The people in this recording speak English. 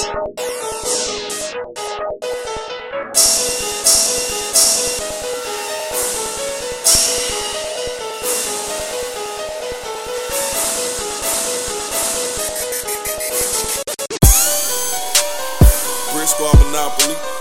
Brick Squad Monopoly.